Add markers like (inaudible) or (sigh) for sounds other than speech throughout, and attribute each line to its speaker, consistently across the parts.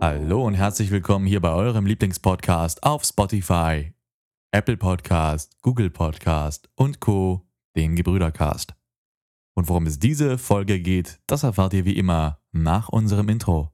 Speaker 1: Hallo und herzlich willkommen hier bei eurem Lieblingspodcast auf Spotify, Apple Podcast, Google Podcast und Co., dem Gebrüdercast. Und worum es diese Folge geht, das erfahrt ihr wie immer nach unserem Intro.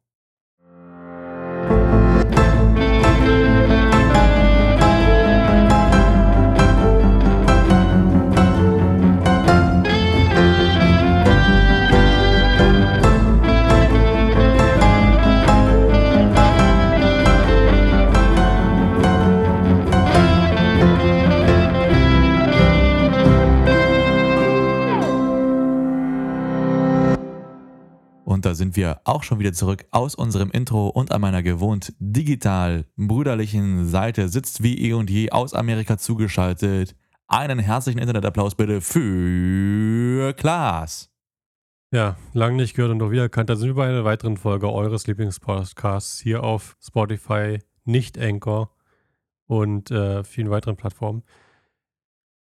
Speaker 1: Da sind wir auch schon wieder zurück aus unserem Intro und an meiner gewohnt digital brüderlichen Seite sitzt wie eh und je aus Amerika zugeschaltet. Einen herzlichen Internetapplaus bitte für Klaas.
Speaker 2: Ja, lang nicht gehört und doch wieder erkannt. Da sind wir bei einer weiteren Folge eures Lieblingspodcasts hier auf Spotify, nicht Anchor und äh, vielen weiteren Plattformen.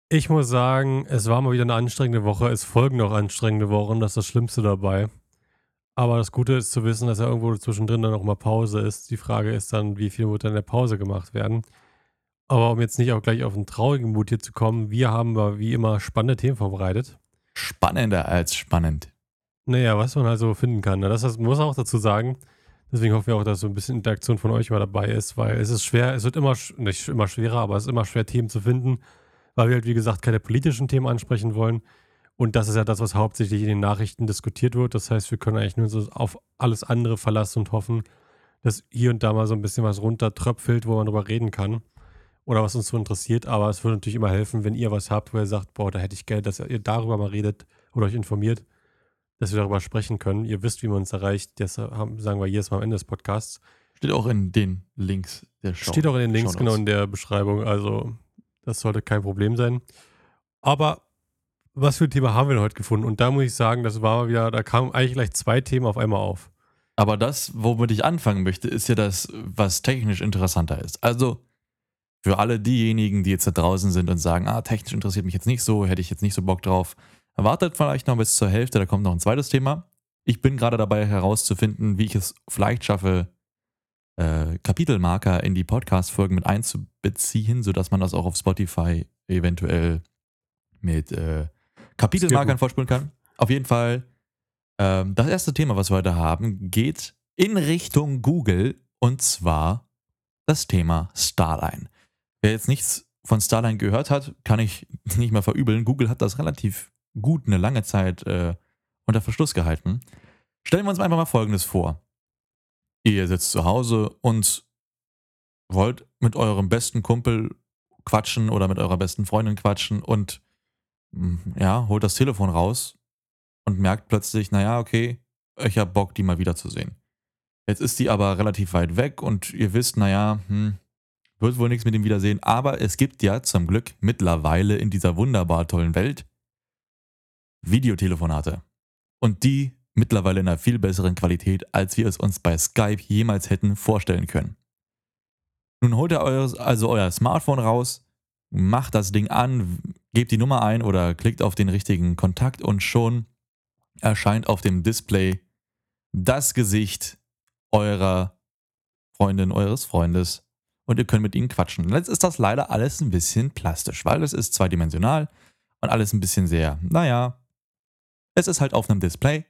Speaker 2: Ich muss sagen, es war mal wieder eine anstrengende Woche. Es folgen noch anstrengende Wochen. Das ist das Schlimmste dabei. Aber das Gute ist zu wissen, dass ja irgendwo zwischendrin dann auch mal Pause ist. Die Frage ist dann, wie viel wird dann in der Pause gemacht werden. Aber um jetzt nicht auch gleich auf einen traurigen Mut hier zu kommen, wir haben wie immer spannende Themen vorbereitet.
Speaker 1: Spannender als spannend.
Speaker 2: Naja, was man also finden kann. Ne? Das, das muss man auch dazu sagen. Deswegen hoffen wir auch, dass so ein bisschen Interaktion von euch mal dabei ist, weil es ist schwer, es wird immer, nicht immer schwerer, aber es ist immer schwer, Themen zu finden, weil wir halt, wie gesagt, keine politischen Themen ansprechen wollen. Und das ist ja das, was hauptsächlich in den Nachrichten diskutiert wird. Das heißt, wir können eigentlich nur so auf alles andere verlassen und hoffen, dass hier und da mal so ein bisschen was runtertröpfelt, wo man drüber reden kann. Oder was uns so interessiert. Aber es würde natürlich immer helfen, wenn ihr was habt, wo ihr sagt, boah, da hätte ich Geld, dass ihr darüber mal redet oder euch informiert, dass wir darüber sprechen können. Ihr wisst, wie man uns erreicht. Das haben, sagen wir jedes Mal am Ende des Podcasts.
Speaker 1: Steht auch in den Links der Show.
Speaker 2: Steht auch in den Links, genau in der Beschreibung. Also, das sollte kein Problem sein. Aber was für ein Thema haben wir denn heute gefunden? Und da muss ich sagen, das war wieder, da kamen eigentlich gleich zwei Themen auf einmal auf.
Speaker 1: Aber das, womit ich anfangen möchte, ist ja das, was technisch interessanter ist. Also für alle diejenigen, die jetzt da draußen sind und sagen, ah, technisch interessiert mich jetzt nicht so, hätte ich jetzt nicht so Bock drauf, wartet vielleicht noch bis zur Hälfte, da kommt noch ein zweites Thema. Ich bin gerade dabei herauszufinden, wie ich es vielleicht schaffe, äh, Kapitelmarker in die Podcast-Folgen mit einzubeziehen, sodass man das auch auf Spotify eventuell mit äh, Kapitelmarkern vorspulen kann. Auf jeden Fall, ähm, das erste Thema, was wir heute haben, geht in Richtung Google und zwar das Thema Starline. Wer jetzt nichts von Starline gehört hat, kann ich (laughs) nicht mal verübeln. Google hat das relativ gut eine lange Zeit äh, unter Verschluss gehalten. Stellen wir uns einfach mal Folgendes vor. Ihr sitzt zu Hause und wollt mit eurem besten Kumpel quatschen oder mit eurer besten Freundin quatschen und ja, holt das Telefon raus und merkt plötzlich, naja, okay, ich habe Bock, die mal wiederzusehen. Jetzt ist die aber relativ weit weg und ihr wisst, naja, hm, wird wohl nichts mit ihm wiedersehen, aber es gibt ja zum Glück mittlerweile in dieser wunderbar tollen Welt Videotelefonate. Und die mittlerweile in einer viel besseren Qualität, als wir es uns bei Skype jemals hätten vorstellen können. Nun holt ihr also euer Smartphone raus, macht das Ding an, gebt die Nummer ein oder klickt auf den richtigen Kontakt und schon erscheint auf dem Display das Gesicht eurer Freundin, eures Freundes und ihr könnt mit ihnen quatschen. Jetzt ist das leider alles ein bisschen plastisch, weil es ist zweidimensional und alles ein bisschen sehr, naja, es ist halt auf einem Display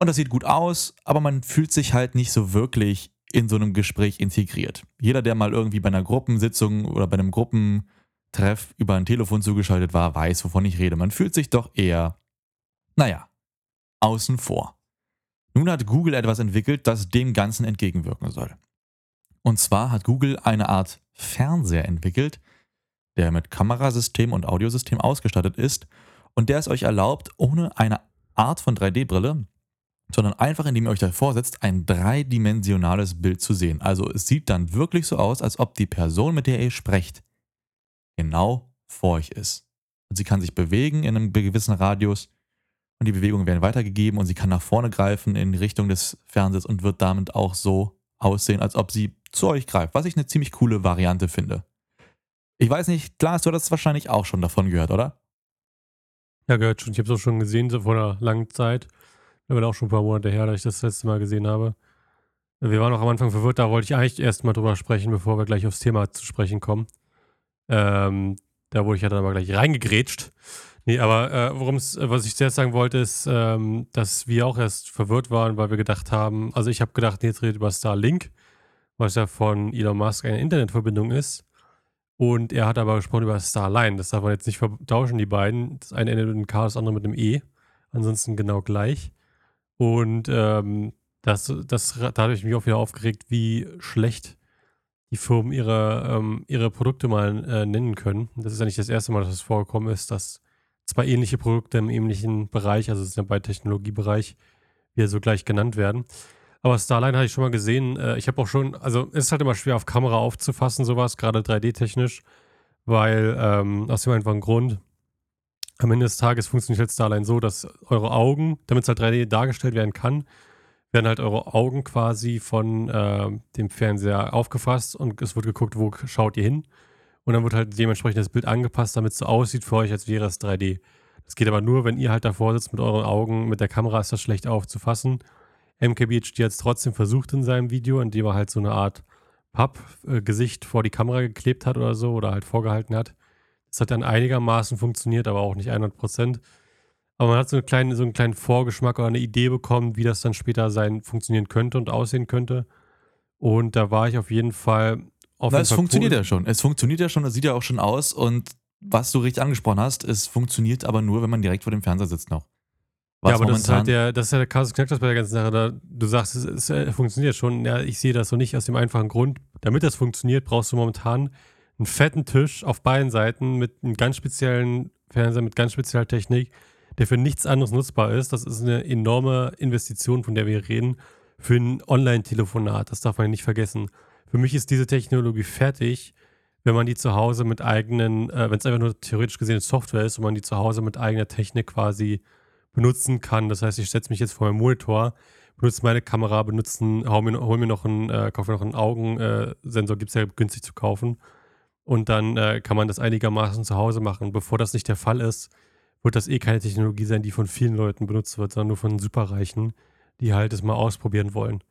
Speaker 1: und das sieht gut aus, aber man fühlt sich halt nicht so wirklich in so einem Gespräch integriert. Jeder, der mal irgendwie bei einer Gruppensitzung oder bei einem Gruppen Treff über ein Telefon zugeschaltet war, weiß, wovon ich rede. Man fühlt sich doch eher, naja, außen vor. Nun hat Google etwas entwickelt, das dem Ganzen entgegenwirken soll. Und zwar hat Google eine Art Fernseher entwickelt, der mit Kamerasystem und Audiosystem ausgestattet ist und der es euch erlaubt, ohne eine Art von 3D-Brille, sondern einfach indem ihr euch davor setzt, ein dreidimensionales Bild zu sehen. Also es sieht dann wirklich so aus, als ob die Person, mit der ihr sprecht, genau vor euch ist. Und sie kann sich bewegen in einem gewissen Radius und die Bewegungen werden weitergegeben und sie kann nach vorne greifen in Richtung des Fernsehers und wird damit auch so aussehen, als ob sie zu euch greift, was ich eine ziemlich coole Variante finde. Ich weiß nicht, klar, du hast wahrscheinlich auch schon davon gehört, oder?
Speaker 2: Ja, gehört schon. Ich habe es auch schon gesehen, so vor einer langen Zeit. Aber auch schon ein paar Monate her, dass ich das letzte Mal gesehen habe. Wir waren auch am Anfang verwirrt, da wollte ich eigentlich erst mal drüber sprechen, bevor wir gleich aufs Thema zu sprechen kommen. Ähm, da wurde ich ja dann aber gleich reingegrätscht. Nee, aber äh, worum es, äh, was ich zuerst sagen wollte, ist, ähm, dass wir auch erst verwirrt waren, weil wir gedacht haben, also ich habe gedacht, jetzt redet über Starlink, was ja von Elon Musk eine Internetverbindung ist. Und er hat aber gesprochen über Starline. Das darf man jetzt nicht vertauschen, die beiden. Das eine endet mit einem K, das andere mit einem E. Ansonsten genau gleich. Und ähm, das, das, da habe ich mich auch wieder aufgeregt, wie schlecht die Firmen ihre, ähm, ihre Produkte mal äh, nennen können. Das ist ja nicht das erste Mal, dass es vorgekommen ist, dass zwei ähnliche Produkte im ähnlichen Bereich, also es ist ja bei Technologiebereich, wieder so gleich genannt werden. Aber Starline hatte ich schon mal gesehen. Äh, ich habe auch schon, also es ist halt immer schwer auf Kamera aufzufassen, sowas, gerade 3D-technisch, weil ähm, aus dem einfachen Grund, am Ende des Tages funktioniert halt Starline so, dass eure Augen, damit es halt 3D dargestellt werden kann, werden halt eure Augen quasi von äh, dem Fernseher aufgefasst und es wird geguckt, wo schaut ihr hin. Und dann wird halt dementsprechend das Bild angepasst, damit es so aussieht für euch, als wäre es 3D. Das geht aber nur, wenn ihr halt davor sitzt mit euren Augen, mit der Kamera ist das schlecht aufzufassen. MKBHD hat es trotzdem versucht in seinem Video, indem er halt so eine Art Pappgesicht vor die Kamera geklebt hat oder so oder halt vorgehalten hat. Das hat dann einigermaßen funktioniert, aber auch nicht 100 Prozent. Aber man hat so, eine kleine, so einen kleinen Vorgeschmack oder eine Idee bekommen, wie das dann später sein funktionieren könnte und aussehen könnte. Und da war ich auf jeden Fall auf
Speaker 1: Na, es funktioniert ja schon. Es funktioniert ja schon, es sieht ja auch schon aus und was du richtig angesprochen hast, es funktioniert aber nur, wenn man direkt vor dem Fernseher sitzt noch.
Speaker 2: Was ja, aber das ist halt der, das ist ja der Kasus Knacktus bei der ganzen Sache. Da, du sagst, es, es, es, funktioniert schon. Ja, ich sehe das so nicht aus dem einfachen Grund. Damit das funktioniert, brauchst du momentan einen fetten Tisch auf beiden Seiten mit einem ganz speziellen Fernseher, mit ganz spezieller Technik, der für nichts anderes nutzbar ist. Das ist eine enorme Investition, von der wir reden, für ein Online-Telefonat. Das darf man nicht vergessen. Für mich ist diese Technologie fertig, wenn man die zu Hause mit eigenen, äh, wenn es einfach nur theoretisch gesehen Software ist und man die zu Hause mit eigener Technik quasi benutzen kann. Das heißt, ich setze mich jetzt vor meinen Monitor, benutze meine Kamera, benutze, hol mir, hol mir noch einen, äh, kaufe noch einen Augensensor, gibt es ja günstig zu kaufen. Und dann äh, kann man das einigermaßen zu Hause machen. Bevor das nicht der Fall ist, wird das eh keine Technologie sein, die von vielen Leuten benutzt wird, sondern nur von Superreichen, die halt es mal ausprobieren wollen.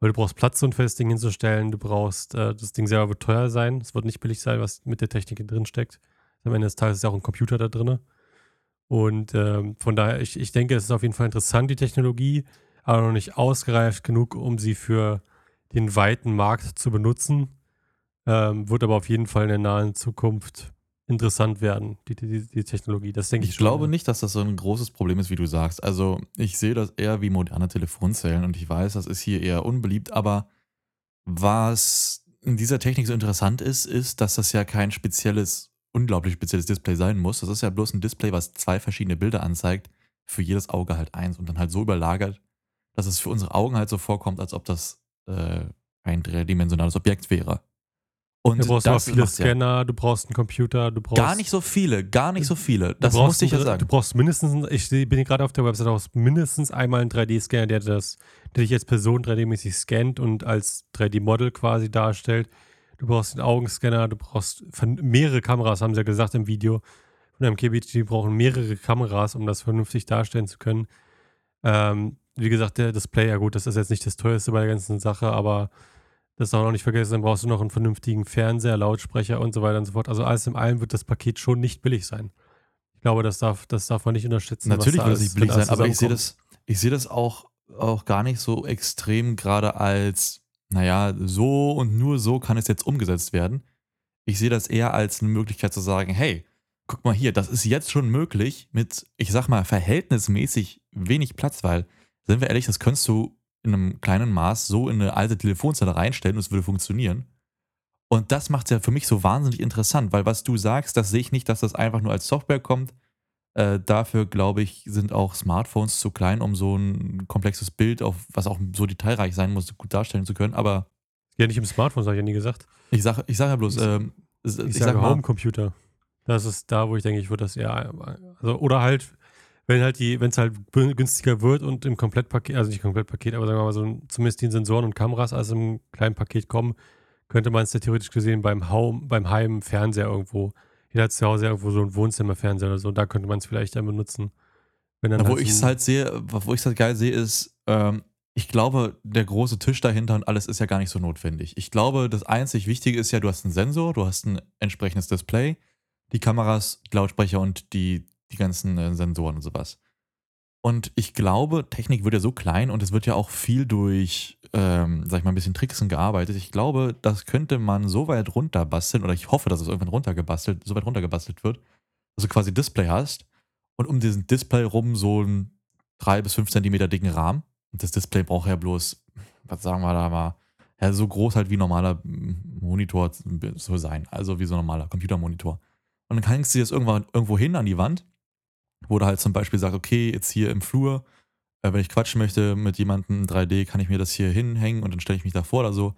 Speaker 2: Weil du brauchst Platz, so ein festes Ding hinzustellen. Du brauchst, äh, das Ding selber wird teuer sein. Es wird nicht billig sein, was mit der Technik drin steckt. Am Ende des Tages ist ja auch ein Computer da drin. Und ähm, von daher, ich, ich denke, es ist auf jeden Fall interessant, die Technologie, aber noch nicht ausgereift genug, um sie für den weiten Markt zu benutzen. Ähm, wird aber auf jeden Fall in der nahen Zukunft interessant werden, die, die, die Technologie. Das denke ich,
Speaker 1: ich schon. Glaube nicht, dass das so ein großes Problem ist, wie du sagst. Also ich sehe das eher wie moderne Telefonzellen und ich weiß, das ist hier eher unbeliebt, aber was in dieser Technik so interessant ist, ist, dass das ja kein spezielles, unglaublich spezielles Display sein muss. Das ist ja bloß ein Display, was zwei verschiedene Bilder anzeigt, für jedes Auge halt eins und dann halt so überlagert, dass es für unsere Augen halt so vorkommt, als ob das äh, ein dreidimensionales Objekt wäre.
Speaker 2: Und du brauchst aber viele Scanner, ja. du brauchst einen Computer, du brauchst.
Speaker 1: Gar nicht so viele, gar nicht so viele. Das musste ich ja sagen.
Speaker 2: Du brauchst mindestens, ich bin gerade auf der Website, du brauchst mindestens einmal einen 3D-Scanner, der das, der dich als Person 3D-mäßig scannt und als 3D-Model quasi darstellt. Du brauchst einen Augenscanner, du brauchst mehrere Kameras, haben sie ja gesagt im Video. Von einem KBT, die brauchen mehrere Kameras, um das vernünftig darstellen zu können. Ähm, wie gesagt, der Display, ja gut, das ist jetzt nicht das teuerste bei der ganzen Sache, aber das darf man auch nicht vergessen, dann brauchst du noch einen vernünftigen Fernseher, Lautsprecher und so weiter und so fort. Also alles in allem wird das Paket schon nicht billig sein. Ich glaube, das darf, das darf man nicht unterschätzen.
Speaker 1: Natürlich wird es nicht billig sein, aber ich sehe das, ich sehe das auch, auch gar nicht so extrem gerade als, naja, so und nur so kann es jetzt umgesetzt werden. Ich sehe das eher als eine Möglichkeit zu sagen, hey, guck mal hier, das ist jetzt schon möglich mit, ich sag mal, verhältnismäßig wenig Platz, weil, sind wir ehrlich, das könntest du in einem kleinen Maß so in eine alte Telefonzelle reinstellen und es würde funktionieren. Und das macht es ja für mich so wahnsinnig interessant, weil was du sagst, das sehe ich nicht, dass das einfach nur als Software kommt. Äh, dafür, glaube ich, sind auch Smartphones zu klein, um so ein komplexes Bild, auf, was auch so detailreich sein muss, gut darstellen zu können. Aber.
Speaker 2: Ja, nicht im Smartphone, habe ich ja nie gesagt.
Speaker 1: Ich sage ich sag ja bloß. Ähm,
Speaker 2: ich, ich, sage sag Homecomputer. Das ist da, wo ich denke, ich würde das eher. Also, oder halt wenn halt die, wenn es halt günstiger wird und im Komplettpaket, also nicht Komplettpaket, aber sagen wir mal so zumindest die Sensoren und Kameras als im kleinen Paket kommen, könnte man es ja theoretisch gesehen beim Home, beim Heim-Fernseher irgendwo, jeder hat zu Hause irgendwo so ein Wohnzimmerfernseher oder so, da könnte man es vielleicht dann benutzen. Wenn dann
Speaker 1: Na, wo
Speaker 2: halt
Speaker 1: ich es halt sehe, wo ich es halt geil sehe, ist, ähm, ich glaube, der große Tisch dahinter und alles ist ja gar nicht so notwendig. Ich glaube, das einzig Wichtige ist ja, du hast einen Sensor, du hast ein entsprechendes Display, die Kameras, die Lautsprecher und die, die ganzen äh, Sensoren und sowas. Und ich glaube, Technik wird ja so klein und es wird ja auch viel durch, ähm, sag ich mal, ein bisschen Tricksen gearbeitet. Ich glaube, das könnte man so weit runterbasteln, oder ich hoffe, dass es irgendwann runtergebastelt, so weit runtergebastelt wird, dass du quasi Display hast und um diesen Display rum so einen 3 bis 5 Zentimeter dicken Rahmen. Und das Display braucht ja bloß, was sagen wir da mal, ja, so groß halt wie ein normaler Monitor so sein. Also wie so ein normaler Computermonitor. Und dann hängst du das irgendwann irgendwo hin an die Wand, wo du halt zum Beispiel sagst, okay, jetzt hier im Flur, äh, wenn ich quatschen möchte mit jemandem in 3D, kann ich mir das hier hinhängen und dann stelle ich mich davor oder so.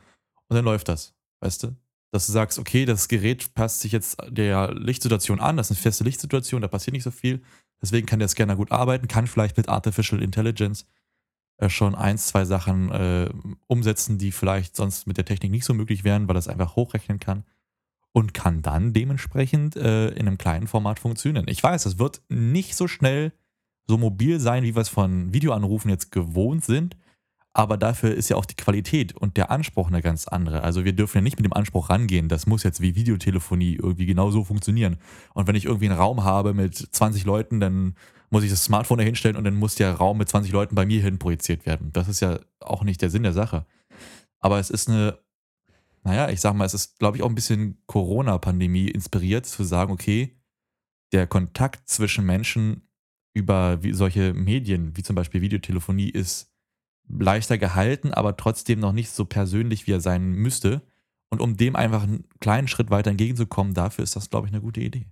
Speaker 1: Und dann läuft das, weißt du? Dass du sagst, okay, das Gerät passt sich jetzt der Lichtsituation an, das ist eine feste Lichtsituation, da passiert nicht so viel. Deswegen kann der Scanner gut arbeiten, kann vielleicht mit Artificial Intelligence äh, schon eins, zwei Sachen äh, umsetzen, die vielleicht sonst mit der Technik nicht so möglich wären, weil das einfach hochrechnen kann und kann dann dementsprechend äh, in einem kleinen Format funktionieren. Ich weiß, es wird nicht so schnell so mobil sein, wie wir es von Videoanrufen jetzt gewohnt sind, aber dafür ist ja auch die Qualität und der Anspruch eine ganz andere. Also wir dürfen ja nicht mit dem Anspruch rangehen, das muss jetzt wie Videotelefonie irgendwie genau so funktionieren. Und wenn ich irgendwie einen Raum habe mit 20 Leuten, dann muss ich das Smartphone da hinstellen und dann muss der Raum mit 20 Leuten bei mir hin projiziert werden. Das ist ja auch nicht der Sinn der Sache. Aber es ist eine, naja, ich sag mal, es ist, glaube ich, auch ein bisschen Corona-Pandemie inspiriert, zu sagen, okay, der Kontakt zwischen Menschen über solche Medien, wie zum Beispiel Videotelefonie, ist leichter gehalten, aber trotzdem noch nicht so persönlich, wie er sein müsste. Und um dem einfach einen kleinen Schritt weiter entgegenzukommen, dafür ist das, glaube ich, eine gute Idee.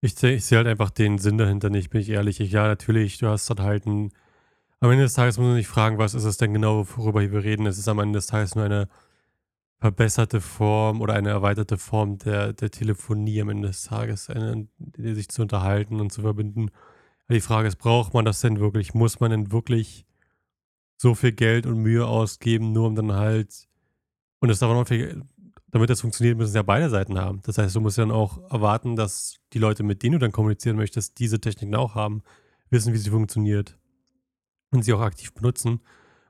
Speaker 2: Ich sehe seh halt einfach den Sinn dahinter nicht, bin ich ehrlich. Ich, ja, natürlich, du hast dann halt ein. Am Ende des Tages muss man sich fragen, was ist es denn genau, worüber wir reden. Es ist am Ende des Tages nur eine verbesserte Form oder eine erweiterte Form der, der Telefonie am Ende des Tages, eine, sich zu unterhalten und zu verbinden. Die Frage ist, braucht man das denn wirklich? Muss man denn wirklich so viel Geld und Mühe ausgeben, nur um dann halt. Und es darf auch noch viel, damit das funktioniert, müssen es ja beide Seiten haben. Das heißt, du musst dann auch erwarten, dass die Leute, mit denen du dann kommunizieren möchtest, diese Techniken auch haben, wissen, wie sie funktioniert und sie auch aktiv benutzen.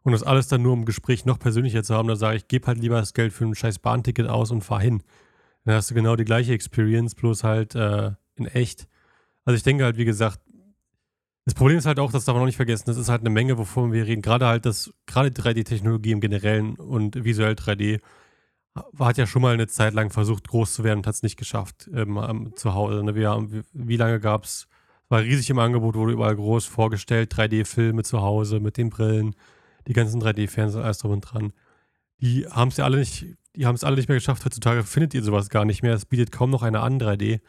Speaker 2: Und das alles dann nur, um Gespräch noch persönlicher zu haben, da sage ich, gebe halt lieber das Geld für ein scheiß Bahnticket aus und fahr hin. Dann hast du genau die gleiche Experience, bloß halt äh, in echt. Also ich denke halt, wie gesagt, das Problem ist halt auch, das darf man noch nicht vergessen, das ist halt eine Menge, wovon wir reden. Gerade halt das, gerade 3D-Technologie im Generellen und visuell 3D hat ja schon mal eine Zeit lang versucht, groß zu werden und hat es nicht geschafft ähm, zu Hause. Ne? Wir haben, wie lange gab es, war riesig im Angebot, wurde überall groß vorgestellt, 3D-Filme zu Hause mit den Brillen, die ganzen 3D-Fernseher, alles drum und dran. Die haben es ja alle nicht, die haben es alle nicht mehr geschafft. Heutzutage findet ihr sowas gar nicht mehr. Es bietet kaum noch einer an 3D,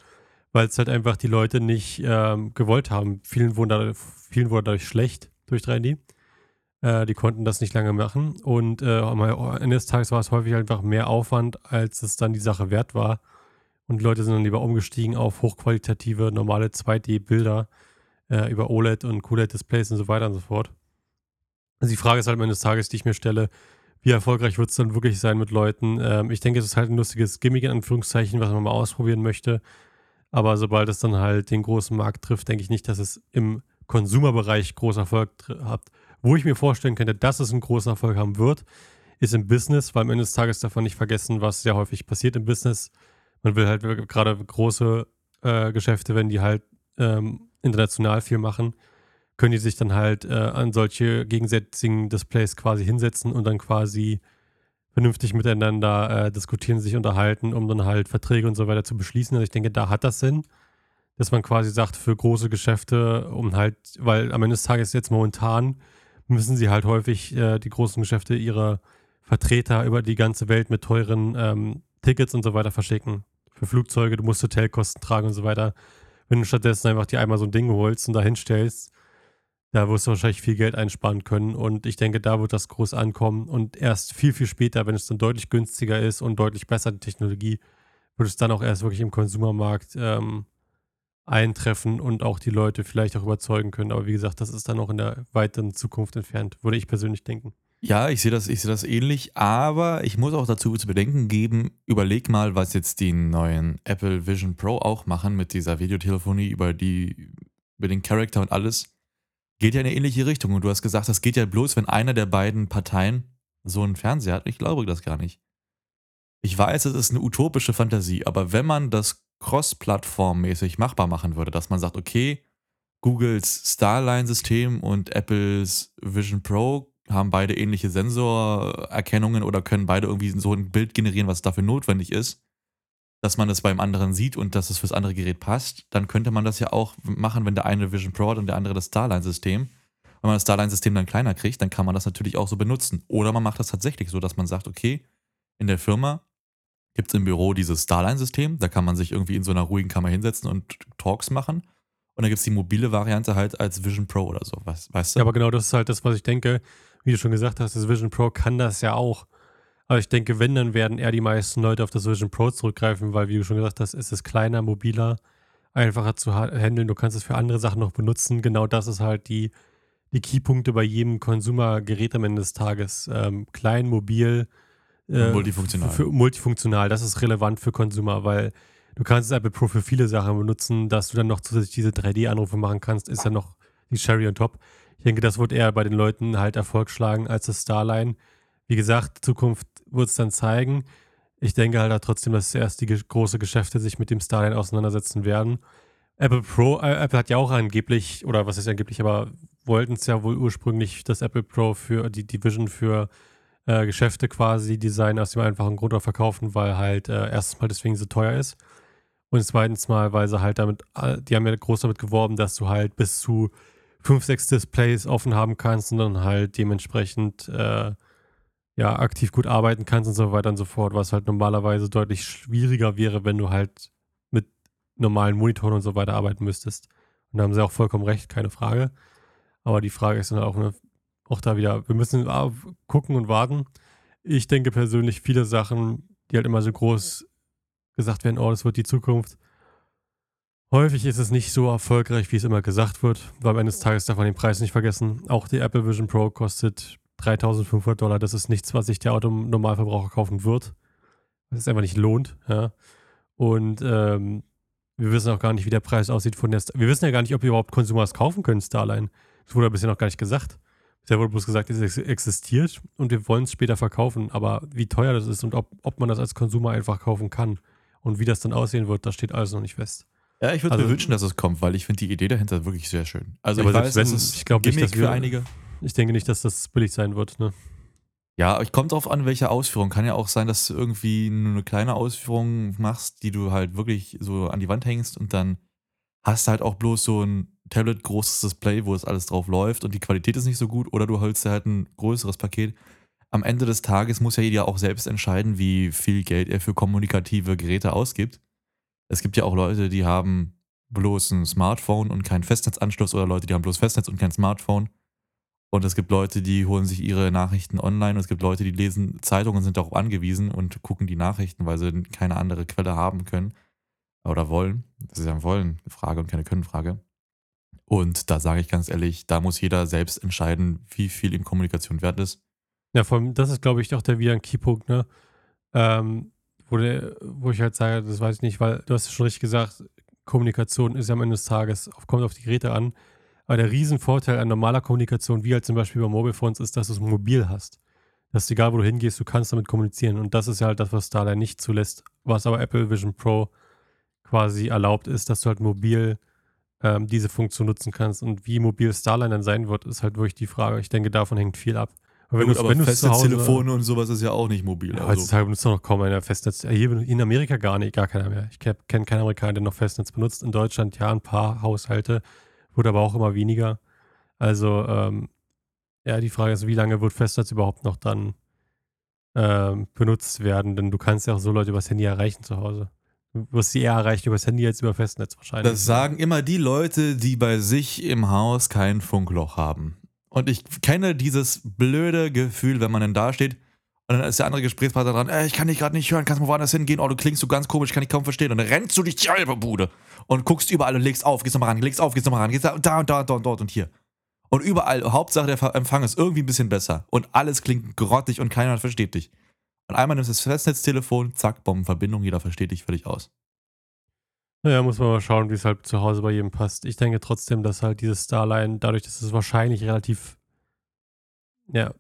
Speaker 2: weil es halt einfach die Leute nicht ähm, gewollt haben. Vielen wurden, da, vielen wurde dadurch schlecht durch 3D. Äh, die konnten das nicht lange machen. Und äh, am Ende des Tages war es häufig einfach mehr Aufwand, als es dann die Sache wert war. Und die Leute sind dann lieber umgestiegen auf hochqualitative, normale 2D-Bilder äh, über OLED und QLED-Displays und so weiter und so fort. Also die Frage ist halt am Ende des Tages, die ich mir stelle, wie erfolgreich wird es dann wirklich sein mit Leuten? Ähm, ich denke, es ist halt ein lustiges Gimmick in Anführungszeichen, was man mal ausprobieren möchte. Aber sobald es dann halt den großen Markt trifft, denke ich nicht, dass es im Konsumerbereich großen Erfolg hat. Wo ich mir vorstellen könnte, dass es einen großen Erfolg haben wird, ist im Business, weil am Ende des Tages man nicht vergessen, was sehr häufig passiert im Business. Man will halt wirklich- gerade große äh, Geschäfte, wenn die halt ähm, international viel machen, können die sich dann halt äh, an solche gegensätzigen Displays quasi hinsetzen und dann quasi vernünftig miteinander äh, diskutieren, sich unterhalten, um dann halt Verträge und so weiter zu beschließen. Also ich denke, da hat das Sinn, dass man quasi sagt, für große Geschäfte, um halt, weil am Ende des Tages jetzt momentan müssen sie halt häufig äh, die großen Geschäfte ihre Vertreter über die ganze Welt mit teuren ähm, Tickets und so weiter verschicken. Für Flugzeuge, du musst Hotelkosten tragen und so weiter. Wenn du stattdessen einfach dir einmal so ein Ding holst und da hinstellst, da wirst du wahrscheinlich viel Geld einsparen können. Und ich denke, da wird das groß ankommen. Und erst viel, viel später, wenn es dann deutlich günstiger ist und deutlich besser die Technologie, wird es dann auch erst wirklich im Konsumermarkt ähm, eintreffen und auch die Leute vielleicht auch überzeugen können. Aber wie gesagt, das ist dann auch in der weiteren Zukunft entfernt, würde ich persönlich denken.
Speaker 1: Ja, ich sehe das, ich sehe das ähnlich, aber ich muss auch dazu zu bedenken geben, überleg mal, was jetzt die neuen Apple Vision Pro auch machen mit dieser Videotelefonie über die mit den Charakter und alles, geht ja in eine ähnliche Richtung. Und du hast gesagt, das geht ja bloß, wenn einer der beiden Parteien so einen Fernseher hat. Ich glaube das gar nicht. Ich weiß, es ist eine utopische Fantasie, aber wenn man das cross-plattformmäßig machbar machen würde, dass man sagt, okay, Googles Starline-System und Apples Vision Pro haben beide ähnliche Sensorerkennungen oder können beide irgendwie so ein Bild generieren, was dafür notwendig ist, dass man es beim anderen sieht und dass es fürs andere Gerät passt, dann könnte man das ja auch machen, wenn der eine Vision Pro hat und der andere das Starline-System. Wenn man das Starline-System dann kleiner kriegt, dann kann man das natürlich auch so benutzen. Oder man macht das tatsächlich so, dass man sagt, okay, in der Firma gibt es im Büro dieses Starline-System, da kann man sich irgendwie in so einer ruhigen Kammer hinsetzen und Talks machen. Und dann gibt es die mobile Variante halt als Vision Pro oder so, weißt du?
Speaker 2: Ja, aber genau das ist halt das, was ich denke. Wie du schon gesagt hast, das Vision Pro kann das ja auch. Aber ich denke, wenn, dann werden eher die meisten Leute auf das Vision Pro zurückgreifen, weil, wie du schon gesagt hast, ist es kleiner, mobiler, einfacher zu handeln. Du kannst es für andere Sachen noch benutzen. Genau das ist halt die, die Keypunkte bei jedem Konsumergerät am Ende des Tages. Ähm, klein, mobil,
Speaker 1: äh, multifunktional.
Speaker 2: Für, für, multifunktional, das ist relevant für Konsumer, weil du kannst Apple Pro für viele Sachen benutzen, dass du dann noch zusätzlich diese 3D-Anrufe machen kannst, ist ja noch die Cherry on top. Ich denke, das wird eher bei den Leuten halt Erfolg schlagen als das Starline. Wie gesagt, Zukunft wird es dann zeigen. Ich denke halt trotzdem, dass zuerst die große Geschäfte sich mit dem Starline auseinandersetzen werden. Apple Pro, äh, Apple hat ja auch angeblich, oder was ist angeblich, aber wollten es ja wohl ursprünglich das Apple Pro für die Division für äh, Geschäfte quasi designen aus dem einfachen Grund auch verkaufen, weil halt äh, erstens mal deswegen so teuer ist und zweitens mal, weil sie halt damit, äh, die haben ja groß damit geworben, dass du halt bis zu fünf, sechs Displays offen haben kannst und dann halt dementsprechend äh, ja aktiv gut arbeiten kannst und so weiter und so fort, was halt normalerweise deutlich schwieriger wäre, wenn du halt mit normalen Monitoren und so weiter arbeiten müsstest. Und da haben sie auch vollkommen recht, keine Frage. Aber die Frage ist dann auch, eine, auch da wieder, wir müssen gucken und warten. Ich denke persönlich, viele Sachen, die halt immer so groß gesagt werden, oh, das wird die Zukunft. Häufig ist es nicht so erfolgreich, wie es immer gesagt wird, weil am Ende des Tages darf man den Preis nicht vergessen. Auch die Apple Vision Pro kostet 3500 Dollar. Das ist nichts, was sich der Autonormalverbraucher kaufen wird. Das ist einfach nicht lohnt. Ja. Und ähm, wir wissen auch gar nicht, wie der Preis aussieht von der. St wir wissen ja gar nicht, ob wir überhaupt Konsumers kaufen können, Starline. Das wurde bisher noch gar nicht gesagt. Bisher wurde bloß gesagt, es existiert und wir wollen es später verkaufen. Aber wie teuer das ist und ob, ob man das als Konsumer einfach kaufen kann und wie das dann aussehen wird, das steht alles noch nicht fest.
Speaker 1: Ja, ich würde also, mir wünschen, dass es kommt, weil ich finde die Idee dahinter wirklich sehr schön. Also
Speaker 2: aber
Speaker 1: ich weiß,
Speaker 2: wenn, ich glaube nicht, dass wir,
Speaker 1: für einige.
Speaker 2: Ich denke nicht, dass das billig sein wird. Ne?
Speaker 1: Ja, ich kommt drauf an, welche Ausführung. Kann ja auch sein, dass du irgendwie nur eine kleine Ausführung machst, die du halt wirklich so an die Wand hängst und dann hast du halt auch bloß so ein Tablet großes Display, wo das alles drauf läuft und die Qualität ist nicht so gut, oder du holst dir halt ein größeres Paket. Am Ende des Tages muss ja jeder auch selbst entscheiden, wie viel Geld er für kommunikative Geräte ausgibt. Es gibt ja auch Leute, die haben bloß ein Smartphone und keinen Festnetzanschluss oder Leute, die haben bloß Festnetz und kein Smartphone. Und es gibt Leute, die holen sich ihre Nachrichten online und es gibt Leute, die lesen Zeitungen und sind darauf angewiesen und gucken die Nachrichten, weil sie keine andere Quelle haben können oder wollen. Das ist ja eine Wollen-Frage und keine Können-Frage. Und da sage ich ganz ehrlich, da muss jeder selbst entscheiden, wie viel ihm Kommunikation wert ist.
Speaker 2: Ja, vor allem, das ist, glaube ich, auch der wieder ein Keypunkt, ne? Ähm, wo, der, wo ich halt sage, das weiß ich nicht, weil du hast ja schon richtig gesagt, Kommunikation ist ja am Ende des Tages, kommt auf die Geräte an. Aber der Riesenvorteil an normaler Kommunikation, wie halt zum Beispiel bei Mobile Phones, ist, dass du es mobil hast. Dass egal, wo du hingehst, du kannst damit kommunizieren. Und das ist ja halt das, was Starline nicht zulässt. Was aber Apple Vision Pro quasi erlaubt ist, dass du halt mobil ähm, diese Funktion nutzen kannst. Und wie mobil Starline dann sein wird, ist halt wirklich die Frage. Ich denke, davon hängt viel ab.
Speaker 1: Aber, wenn ja, gut, aber Festnetztelefone und sowas ist ja auch nicht mobil.
Speaker 2: Ja, also. Heutzutage benutzt noch kaum einer Festnetz. Hier in Amerika gar nicht, gar keiner mehr. Ich kenne keinen Amerikaner, der noch Festnetz benutzt. In Deutschland ja ein paar Haushalte, wurde aber auch immer weniger. Also, ähm, ja, die Frage ist, wie lange wird Festnetz überhaupt noch dann ähm, benutzt werden? Denn du kannst ja auch so Leute übers Handy erreichen zu Hause. Du wirst sie eher erreichen übers Handy als über Festnetz wahrscheinlich.
Speaker 1: Das sagen immer die Leute, die bei sich im Haus kein Funkloch haben. Und ich kenne dieses blöde Gefühl, wenn man dann da steht und dann ist der andere Gesprächspartner dran, ey, ich kann dich gerade nicht hören, kannst mal woanders hingehen? Oh, du klingst so ganz komisch, kann ich kaum verstehen. Und dann rennst du durch die halbe Bude und guckst überall und legst auf, gehst nochmal ran, legst auf, gehst nochmal ran, gehst da und da und da und dort und hier. Und überall, Hauptsache der Empfang ist irgendwie ein bisschen besser. Und alles klingt grottig und keiner versteht dich. Und einmal nimmst du das Festnetztelefon, zack, Bombenverbindung, jeder versteht dich völlig aus.
Speaker 2: Naja, muss man mal schauen, wie es halt zu Hause bei jedem passt. Ich denke trotzdem, dass halt dieses Starline, dadurch, dass es wahrscheinlich relativ, ja,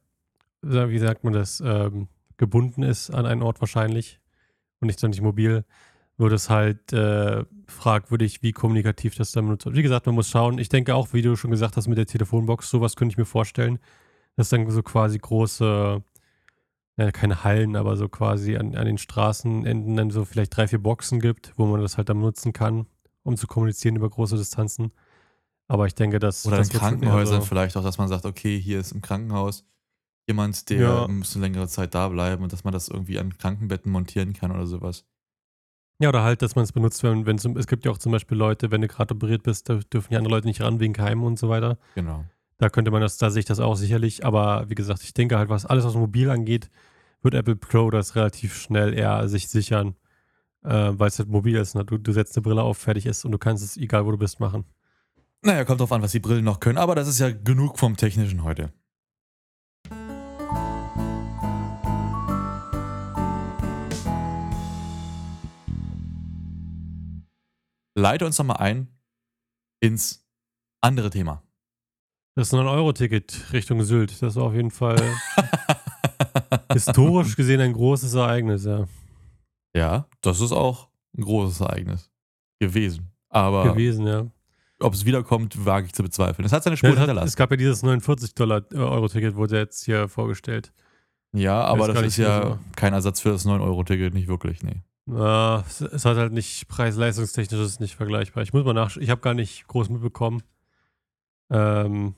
Speaker 2: wie sagt man das, ähm, gebunden ist an einen Ort wahrscheinlich und nicht so nicht mobil, wird es halt äh, fragwürdig, wie kommunikativ das dann benutzt wird. Wie gesagt, man muss schauen. Ich denke auch, wie du schon gesagt hast mit der Telefonbox, sowas könnte ich mir vorstellen, dass dann so quasi große, ja, keine Hallen, aber so quasi an, an den Straßenenden dann so vielleicht drei, vier Boxen gibt, wo man das halt dann nutzen kann, um zu kommunizieren über große Distanzen. Aber ich denke, dass.
Speaker 1: Oder in Krankenhäusern
Speaker 2: so-
Speaker 1: vielleicht auch, dass man sagt, okay, hier ist im Krankenhaus jemand, der
Speaker 2: Ja.
Speaker 1: muss eine längere Zeit da bleiben und dass man das irgendwie an Krankenbetten montieren kann oder sowas.
Speaker 2: Ja, oder halt, dass man es benutzt, wenn, wenn es gibt ja auch zum Beispiel Leute, wenn du gerade operiert bist, da dürfen die anderen Leute nicht ran wegen Keimen und so weiter.
Speaker 1: Genau.
Speaker 2: Da könnte man das, da sehe ich das auch sicherlich. Aber wie gesagt, ich denke halt, was alles, was mobil angeht, wird Apple Pro das relativ schnell eher sich sichern, äh, weil es halt mobil ist. Ne? Du, du setzt eine Brille auf, fertig ist und du kannst es, egal wo du bist, machen.
Speaker 1: Naja, kommt drauf an, was die Brillen noch können, aber das ist ja genug vom Technischen heute. Leite uns nochmal ein ins andere Thema.
Speaker 2: Das 9-Euro-Ticket Richtung Sylt, das war auf jeden Fall (laughs) historisch gesehen ein großes Ereignis, ja.
Speaker 1: ja, das ist auch ein großes Ereignis gewesen. Aber
Speaker 2: Gewesen, ja.
Speaker 1: ob es wiederkommt, wage ich zu bezweifeln. Es hat seine
Speaker 2: Ja,
Speaker 1: Spur
Speaker 2: hat,
Speaker 1: hinterlassen.
Speaker 2: es gab ja dieses 49-Dollar-Euro-Ticket, wurde jetzt hier vorgestellt.
Speaker 1: Ja, aber das ist ja kein Ersatz für das 9-Euro-Ticket, nicht wirklich, nee.
Speaker 2: Ja, es, hat halt nicht preis-leistungstechnisch ist nicht vergleichbar. Ich muss mal nach, ich habe gar nicht groß mitbekommen. Ähm,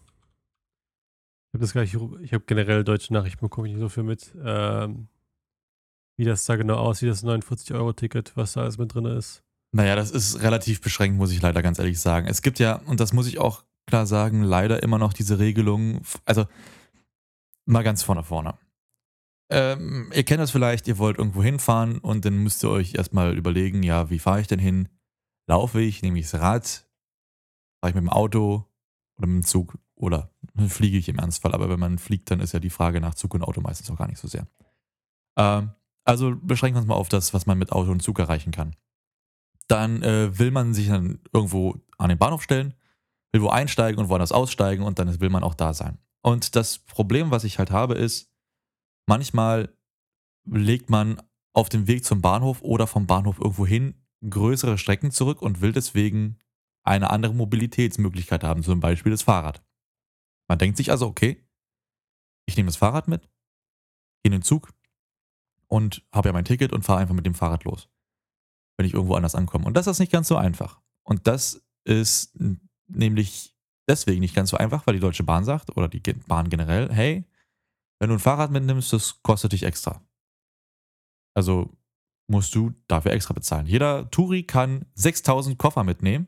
Speaker 2: ich habe das gleich, ich habe generell deutsche Nachrichten bekomme ich nicht so viel mit. Ähm, wie das da genau aussieht, das 49-Euro-Ticket, was da alles mit drin ist.
Speaker 1: Naja, das ist relativ beschränkt, muss ich leider ganz ehrlich sagen. Es gibt ja, und das muss ich auch klar sagen, leider immer noch diese Regelung, also mal ganz vorne vorne. Ähm, ihr kennt das vielleicht, ihr wollt irgendwo hinfahren und dann müsst ihr euch erstmal überlegen, ja, wie fahre ich denn hin? Laufe ich, nehme ich das Rad, fahre ich mit dem Auto oder mit dem Zug oder (laughs) fliege ich im Ernstfall. Aber wenn man fliegt, dann ist ja die Frage nach Zug und Auto meistens auch gar nicht so sehr. Ähm, also beschränken wir uns mal auf das, was man mit Auto und Zug erreichen kann dann äh, will man sich dann irgendwo an den Bahnhof stellen, will wo einsteigen und woanders aussteigen und dann will man auch da sein. Und das Problem, was ich halt habe, ist, manchmal legt man auf dem Weg zum Bahnhof oder vom Bahnhof irgendwo hin größere Strecken zurück und will deswegen eine andere Mobilitätsmöglichkeit haben, zum Beispiel das Fahrrad. Man denkt sich also, okay, ich nehme das Fahrrad mit, gehe in den Zug und habe ja mein Ticket und fahre einfach mit dem Fahrrad los wenn ich irgendwo anders ankomme. Und das ist nicht ganz so einfach. Und das ist nämlich deswegen nicht ganz so einfach, weil die Deutsche Bahn sagt, oder die Bahn generell, hey, wenn du ein Fahrrad mitnimmst, das kostet dich extra. Also musst du dafür extra bezahlen. Jeder Touri kann 6000 Koffer mitnehmen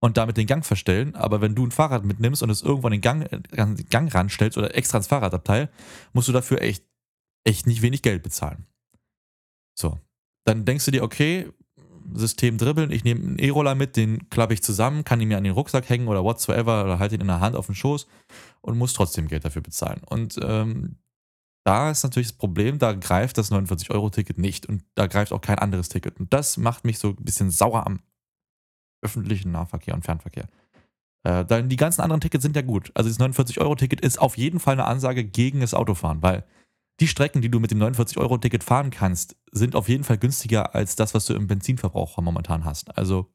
Speaker 1: und damit den Gang verstellen, aber wenn du ein Fahrrad mitnimmst und es irgendwo an den Gang, an den Gang ranstellst oder extra ins Fahrradabteil, musst du dafür echt, echt nicht wenig Geld bezahlen. So, dann denkst du dir, okay, System dribbeln, ich nehme einen E-Roller mit, den klappe ich zusammen, kann ihn mir an den Rucksack hängen oder whatsoever oder halte ihn in der Hand auf den Schoß und muss trotzdem Geld dafür bezahlen. Und ähm, da ist natürlich das Problem, da greift das 49-Euro-Ticket nicht und da greift auch kein anderes Ticket. Und das macht mich so ein bisschen sauer am öffentlichen Nahverkehr und Fernverkehr. Äh, dann die ganzen anderen Tickets sind ja gut. Also das 49-Euro-Ticket ist auf jeden Fall eine Ansage gegen das Autofahren, weil die Strecken, die du mit dem 49-Euro-Ticket fahren kannst, sind auf jeden Fall günstiger als das, was du im Benzinverbraucher momentan hast. Also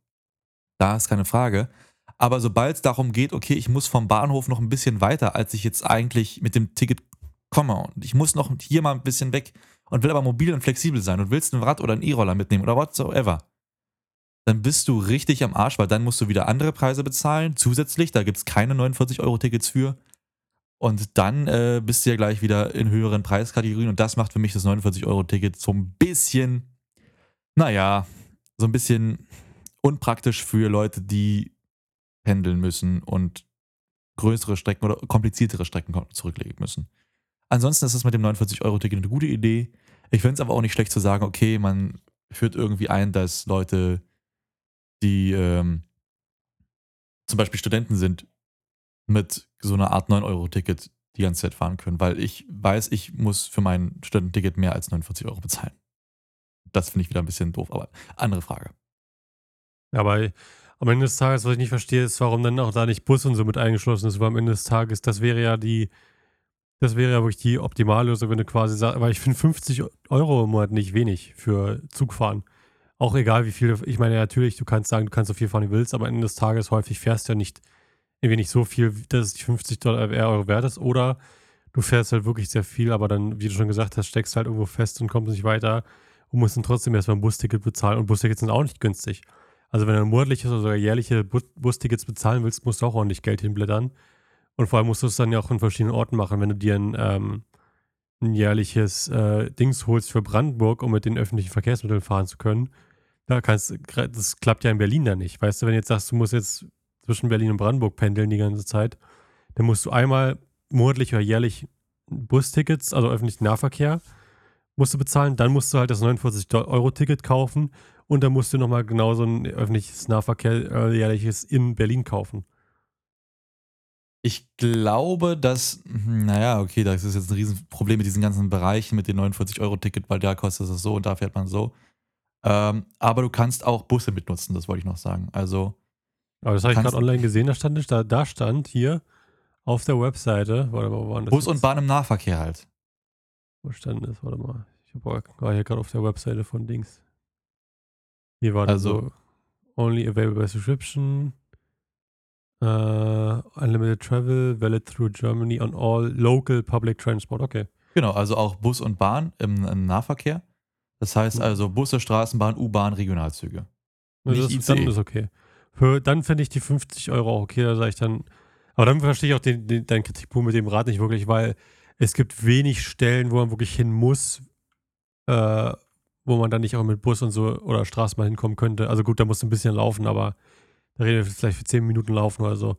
Speaker 1: da ist keine Frage. Aber sobald es darum geht, okay, ich muss vom Bahnhof noch ein bisschen weiter, als ich jetzt eigentlich mit dem Ticket komme und ich muss noch hier mal ein bisschen weg und will aber mobil und flexibel sein und willst ein Rad oder einen E-Roller mitnehmen oder whatsoever, dann bist du richtig am Arsch, weil dann musst du wieder andere Preise bezahlen, zusätzlich, da gibt es keine 49-Euro-Tickets für. Und dann äh, bist du ja gleich wieder in höheren Preiskategorien und das macht für mich das 49-Euro-Ticket so ein bisschen, naja, so ein bisschen unpraktisch für Leute, die pendeln müssen und größere Strecken oder kompliziertere Strecken zurücklegen müssen. Ansonsten ist es mit dem 49-Euro-Ticket eine gute Idee. Ich finde es aber auch nicht schlecht zu sagen, okay, man führt irgendwie ein, dass Leute, die ähm, zum Beispiel Studenten sind, mit so einer Art 9-Euro-Ticket die ganze Zeit fahren können, weil ich weiß, ich muss für mein Studententicket mehr als 49 Euro bezahlen. Das finde ich wieder ein bisschen doof, aber andere Frage.
Speaker 2: Aber am Ende des Tages, was ich nicht verstehe, ist, warum dann auch da nicht Bus und so mit eingeschlossen ist, weil am Ende des Tages, das wäre ja die, das wäre ja wirklich die optimale Lösung, wenn du quasi sagst, weil ich finde 50 Euro im Monat nicht wenig für Zugfahren. Auch egal wie viel, ich meine, natürlich, du kannst sagen, du kannst so viel fahren, wie du willst, aber am Ende des Tages häufig fährst du ja nicht, irgendwie nicht so viel, dass es die 50 Dollar, Euro wert ist, oder du fährst halt wirklich sehr viel, aber dann, wie du schon gesagt hast, steckst halt irgendwo fest und kommst nicht weiter und musst dann trotzdem erstmal ein Busticket bezahlen und Bustickets sind auch nicht günstig. Also wenn du ein monatliches oder sogar jährliche Bustickets bezahlen willst, musst du auch ordentlich Geld hinblättern. Und vor allem musst du es dann ja auch in verschiedenen Orten machen, wenn du dir ein, ähm, ein jährliches äh, Dings holst für Brandenburg, um mit den öffentlichen Verkehrsmitteln fahren zu können. Da kannst das klappt ja in Berlin dann nicht. Weißt du, wenn du jetzt sagst, du musst jetzt zwischen Berlin und Brandenburg pendeln die ganze Zeit, dann musst du einmal monatlich oder jährlich Bustickets, also öffentlichen Nahverkehr, musst du bezahlen. Dann musst du halt das 49-Euro-Ticket kaufen und dann musst du nochmal genau so ein öffentliches Nahverkehr äh, jährliches in Berlin kaufen.
Speaker 1: Ich glaube, dass, hm, naja, okay, das ist jetzt ein Riesenproblem mit diesen ganzen Bereichen, mit dem 49-Euro-Ticket, weil da kostet es so und da fährt man so. Ähm, aber du kannst auch Busse mitnutzen, das wollte ich noch sagen. Also.
Speaker 2: Aber das habe ich gerade online gesehen, da stand, da, da stand hier auf der Webseite, warte mal, wo waren
Speaker 1: das? Bus und Bahn im Nahverkehr halt.
Speaker 2: Wo stand das? Warte mal. Ich war hier gerade auf der Webseite von Dings. Hier war das also, so. Only available by subscription. Uh, unlimited travel, valid through Germany on all local public transport. Okay.
Speaker 1: Genau, also auch Bus und Bahn im, im Nahverkehr. Das heißt also Busse, Straßenbahn, U-Bahn, Regionalzüge.
Speaker 2: Also das, dann ist okay. Für, dann finde ich die 50 Euro auch okay. Da sage ich dann. Aber dann verstehe ich auch den, den, deinen Kritikpunkt mit dem Rad nicht wirklich, weil es gibt wenig Stellen, wo man wirklich hin muss, äh, wo man dann nicht auch mit Bus und so oder Straßenbahn hinkommen könnte. Also gut, da musst du ein bisschen laufen, aber da reden wir vielleicht für 10 Minuten laufen oder so.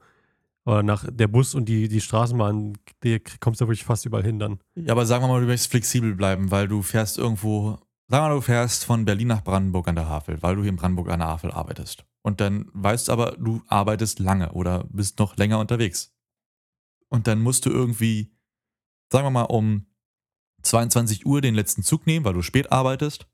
Speaker 2: Aber nach der Bus und die, die Straßenbahn, die kommst du wirklich fast überall hin dann.
Speaker 1: Ja, aber sagen wir mal, du möchtest flexibel bleiben, weil du fährst irgendwo Sag mal, du fährst von Berlin nach Brandenburg an der Havel, weil du hier in Brandenburg an der Havel arbeitest. Und dann weißt du aber, du arbeitest lange oder bist noch länger unterwegs. Und dann musst du irgendwie, sagen wir mal, um 22 Uhr den letzten Zug nehmen, weil du spät arbeitest.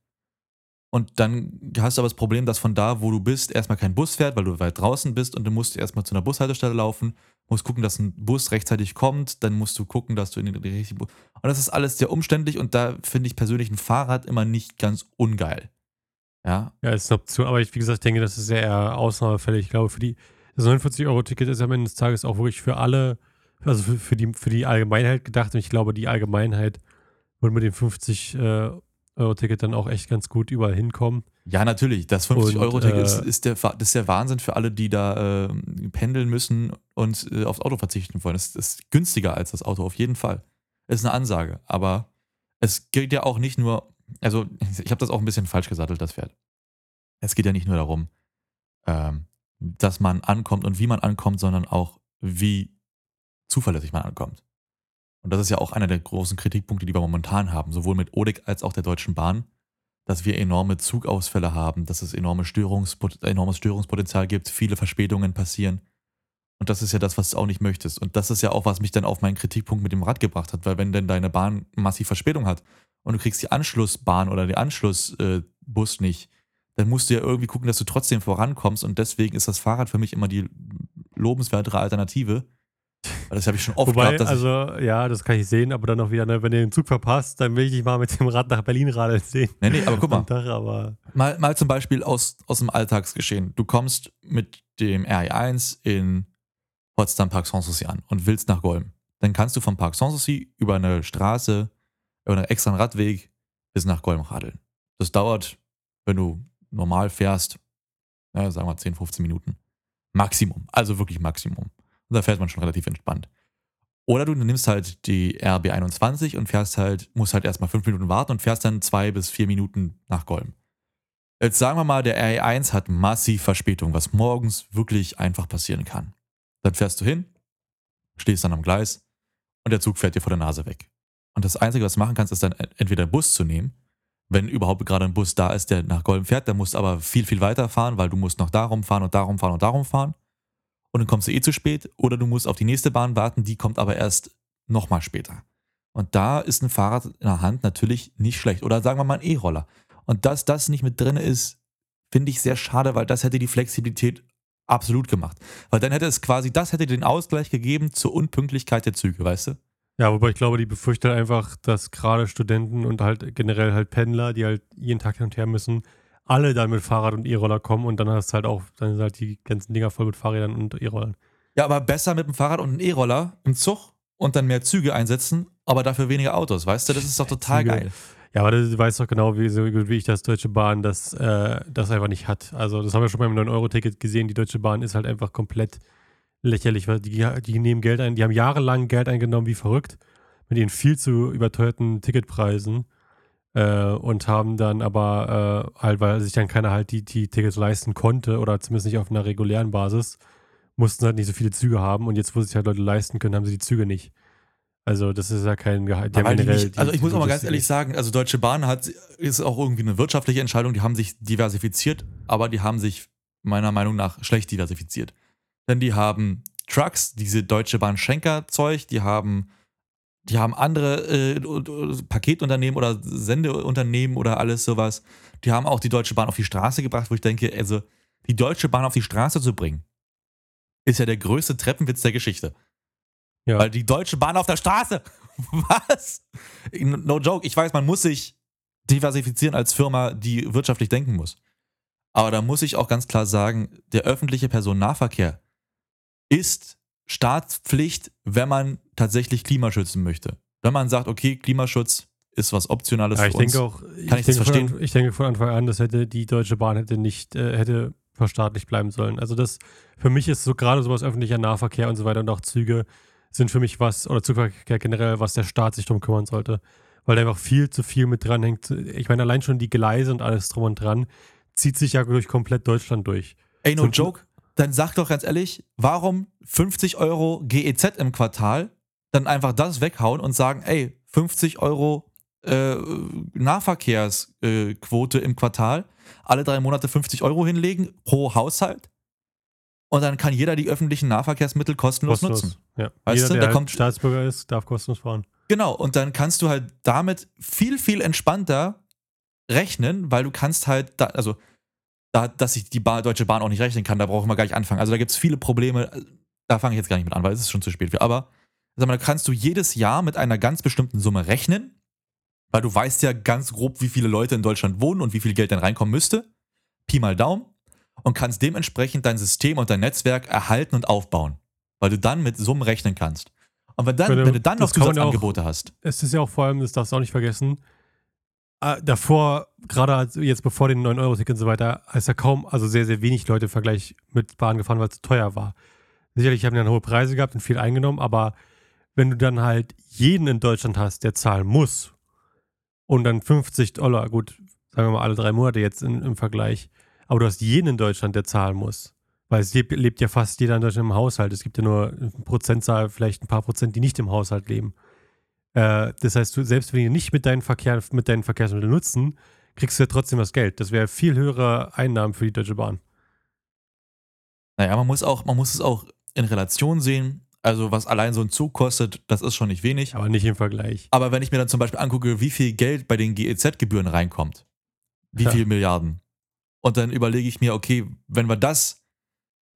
Speaker 1: Und dann hast du aber das Problem, dass von da, wo du bist, erstmal kein Bus fährt, weil du weit draußen bist und dann musst du erstmal zu einer Bushaltestelle laufen, musst gucken, dass ein Bus rechtzeitig kommt, dann musst du gucken, dass du in den richtigen Bus. Und das ist alles sehr umständlich und da finde ich persönlich ein Fahrrad immer nicht ganz ungeil. Ja.
Speaker 2: Ja, ist eine Option, aber ich, wie gesagt, denke, das ist sehr ausnahmefällig. Ich glaube, für die, das 49-Euro-Ticket ist am Ende des Tages auch wirklich für alle, also für, für, die, für die Allgemeinheit gedacht und ich glaube, die Allgemeinheit wird mit dem 50 äh, Euro-Ticket dann auch echt ganz gut überall hinkommen.
Speaker 1: Ja, natürlich. Das 50-Euro-Ticket äh, ist, ist, der, das ist der Wahnsinn für alle, die da äh, pendeln müssen und äh, aufs Auto verzichten wollen. Es ist günstiger als das Auto, auf jeden Fall. Das ist eine Ansage. Aber es geht ja auch nicht nur, also ich habe das auch ein bisschen falsch gesattelt, das Pferd. Es geht ja nicht nur darum, ähm, dass man ankommt und wie man ankommt, sondern auch, wie zuverlässig man ankommt. Und das ist ja auch einer der großen Kritikpunkte, die wir momentan haben, sowohl mit ODEC als auch der Deutschen Bahn, dass wir enorme Zugausfälle haben, dass es enorme Störungspot enormes Störungspotenzial gibt, viele Verspätungen passieren. Und das ist ja das, was du auch nicht möchtest. Und das ist ja auch, was mich dann auf meinen Kritikpunkt mit dem Rad gebracht hat, weil wenn denn deine Bahn massiv Verspätung hat und du kriegst die Anschlussbahn oder den Anschlussbus äh, nicht, dann musst du ja irgendwie gucken, dass du trotzdem vorankommst. Und deswegen ist das Fahrrad für mich immer die lobenswertere Alternative, das habe ich schon oft
Speaker 2: Wobei,
Speaker 1: gehabt.
Speaker 2: also, ja, das kann ich sehen, aber dann noch wieder, ne, wenn du den Zug verpasst, dann will ich dich mal mit dem Rad nach Berlin radeln sehen.
Speaker 1: Nee, nee, aber guck (laughs) mal.
Speaker 2: Tag, aber
Speaker 1: mal, mal zum Beispiel aus, aus dem Alltagsgeschehen. Du kommst mit dem RE1 in Potsdam Park Sanssouci an und willst nach Golm. Dann kannst du vom Park Sanssouci über eine Straße, über einen extra Radweg bis nach Golm radeln. Das dauert, wenn du normal fährst, ja, sagen wir 10, 15 Minuten. Maximum. Also wirklich Maximum. Und da fährt man schon relativ entspannt. Oder du nimmst halt die RB21 und fährst halt, musst halt erstmal fünf Minuten warten und fährst dann zwei bis vier Minuten nach Golm. Jetzt sagen wir mal, der RE1 hat massiv Verspätung, was morgens wirklich einfach passieren kann. Dann fährst du hin, stehst dann am Gleis und der Zug fährt dir vor der Nase weg. Und das Einzige, was du machen kannst, ist dann entweder einen Bus zu nehmen, wenn überhaupt gerade ein Bus da ist, der nach Golm fährt, musst du aber viel, viel weiter fahren, weil du musst noch darum fahren und darum fahren und darum fahren und dann kommst du eh zu spät oder du musst auf die nächste Bahn warten, die kommt aber erst nochmal später. Und da ist ein Fahrrad in der Hand natürlich nicht schlecht. Oder sagen wir mal ein E-Roller. Und dass das nicht mit drin ist, finde ich sehr schade, weil das hätte die Flexibilität absolut gemacht. Weil dann hätte es quasi, das hätte den Ausgleich gegeben zur Unpünktlichkeit der Züge, weißt du?
Speaker 2: Ja, wobei ich glaube, die befürchten einfach, dass gerade Studenten und halt generell halt Pendler, die halt jeden Tag hin und her müssen, alle dann mit Fahrrad und E-Roller kommen und dann hast du halt auch, dann sind halt die ganzen Dinger voll mit Fahrrädern und E-Rollern.
Speaker 1: Ja, aber besser mit dem Fahrrad und einem E-Roller im Zug und dann mehr Züge einsetzen, aber dafür weniger Autos, weißt du? Das ist doch total
Speaker 2: Züge.
Speaker 1: geil.
Speaker 2: Ja, aber du weißt doch genau, wie, wie ich das Deutsche Bahn das, äh, das einfach nicht hat. Also, das haben wir schon beim 9-Euro-Ticket gesehen. Die Deutsche Bahn ist halt einfach komplett lächerlich, weil die, die nehmen Geld ein, die haben jahrelang Geld eingenommen wie verrückt mit ihren viel zu überteuerten Ticketpreisen äh, und haben dann aber äh, halt, weil sich dann keiner halt die, die Tickets leisten konnte oder zumindest nicht auf einer regulären Basis, mussten halt nicht so viele Züge haben und jetzt, wo sich halt Leute leisten können, haben sie die Züge nicht. Also das ist ja kein Gehalt.
Speaker 1: Also ich muss auch mal ganz ehrlich sagen, also Deutsche Bahn hat ist auch irgendwie eine wirtschaftliche Entscheidung, die haben sich diversifiziert, aber die haben sich meiner Meinung nach schlecht diversifiziert. Denn die haben Trucks, diese Deutsche Bahn Schenker Zeug, die haben die haben andere äh, Paketunternehmen oder Sendeunternehmen oder alles sowas. Die haben auch die Deutsche Bahn auf die Straße gebracht, wo ich denke, also die Deutsche Bahn auf die Straße zu bringen, ist ja der größte Treppenwitz der Geschichte.
Speaker 2: Ja.
Speaker 1: Weil die Deutsche Bahn auf der Straße. (laughs) Was? No joke. Ich weiß, man muss sich diversifizieren als Firma, die wirtschaftlich denken muss. Aber da muss ich auch ganz klar sagen, der öffentliche Personennahverkehr ist Staatspflicht, wenn man tatsächlich Klima schützen möchte. Wenn man sagt, okay, Klimaschutz ist was Optionales
Speaker 2: ja, ich
Speaker 1: für
Speaker 2: denke
Speaker 1: uns.
Speaker 2: auch,
Speaker 1: Kann
Speaker 2: ich,
Speaker 1: ich das
Speaker 2: denke
Speaker 1: verstehen?
Speaker 2: Von, ich denke von Anfang an, das hätte die Deutsche Bahn hätte nicht, äh, hätte verstaatlicht bleiben sollen. Also das, für mich ist so gerade sowas öffentlicher Nahverkehr und so weiter und auch Züge sind für mich was, oder Zugverkehr generell, was der Staat sich drum kümmern sollte. Weil da einfach viel zu viel mit dranhängt. Ich meine, allein schon die Gleise und alles drum und dran zieht sich ja durch komplett Deutschland durch.
Speaker 1: Ey, no
Speaker 2: So-
Speaker 1: joke. Dann sag doch ganz ehrlich, warum 50 Euro GEZ im Quartal dann einfach das weghauen und sagen, ey, 50 Euro äh, Nahverkehrsquote äh, im Quartal, alle drei Monate 50 Euro hinlegen pro Haushalt und dann kann jeder die öffentlichen Nahverkehrsmittel kostenlos, nutzen.
Speaker 2: Ja.
Speaker 1: Weißt
Speaker 2: Jeder,
Speaker 1: du,
Speaker 2: der
Speaker 1: da
Speaker 2: halt
Speaker 1: kommt-
Speaker 2: Staatsbürger ist, darf kostenlos fahren.
Speaker 1: Genau, und dann kannst du halt damit viel, viel entspannter rechnen, weil du kannst halt, da, also, da, dass sich die Bahn, Deutsche Bahn auch nicht rechnen kann, da brauchen wir gar nicht anfangen. Also da gibt es viele Probleme, da fange ich jetzt gar nicht mit an, weil es ist schon zu spät für. Aber sag mal, da kannst du jedes Jahr mit einer ganz bestimmten Summe rechnen, weil du weißt ja ganz grob, wie viele Leute in Deutschland wohnen und wie viel Geld dann reinkommen müsste. Pi mal Daumen. Und kannst dementsprechend dein System und dein Netzwerk erhalten und aufbauen. Weil du dann mit Summen rechnen kannst. Und wenn, dann,
Speaker 2: Wenn du-
Speaker 1: wenn du dann noch
Speaker 2: ja auch-
Speaker 1: Zusatzangebote hast,
Speaker 2: Es ist ja auch vor allem, das darfst du auch nicht vergessen, äh, davor, gerade jetzt bevor den 9-Euro-Ticket und so weiter, als da kaum, also sehr, sehr wenig Leute im Vergleich mit Bahn gefahren, weil es teuer war. Sicherlich haben die dann hohe Preise gehabt und viel eingenommen, aber wenn du dann halt jeden in Deutschland hast, der zahlen muss und dann 50 Dollar, gut, sagen wir mal alle drei Monate jetzt in, im Vergleich, aber du hast jeden in Deutschland, der zahlen muss. Weil es lebt ja fast jeder in Deutschland im Haushalt. Es gibt ja nur eine Prozentzahl, vielleicht ein paar Prozent, die nicht im Haushalt leben. Äh, das heißt, du, selbst wenn die nicht mit deinen, Verkehr, mit deinen Verkehrsmitteln nutzen, kriegst du ja trotzdem das Geld. Das wäre viel höhere Einnahmen für die Deutsche Bahn.
Speaker 1: Naja, man muss auch, man muss es auch in Relation sehen. Also, was allein so ein Zug kostet, das ist schon nicht wenig.
Speaker 2: Aber nicht im Vergleich.
Speaker 1: Aber wenn ich mir dann zum Beispiel angucke, wie viel Geld bei den GEZ-Gebühren reinkommt, wie
Speaker 2: Ja.
Speaker 1: viel Milliarden, und dann überlege ich mir, okay, wenn wir das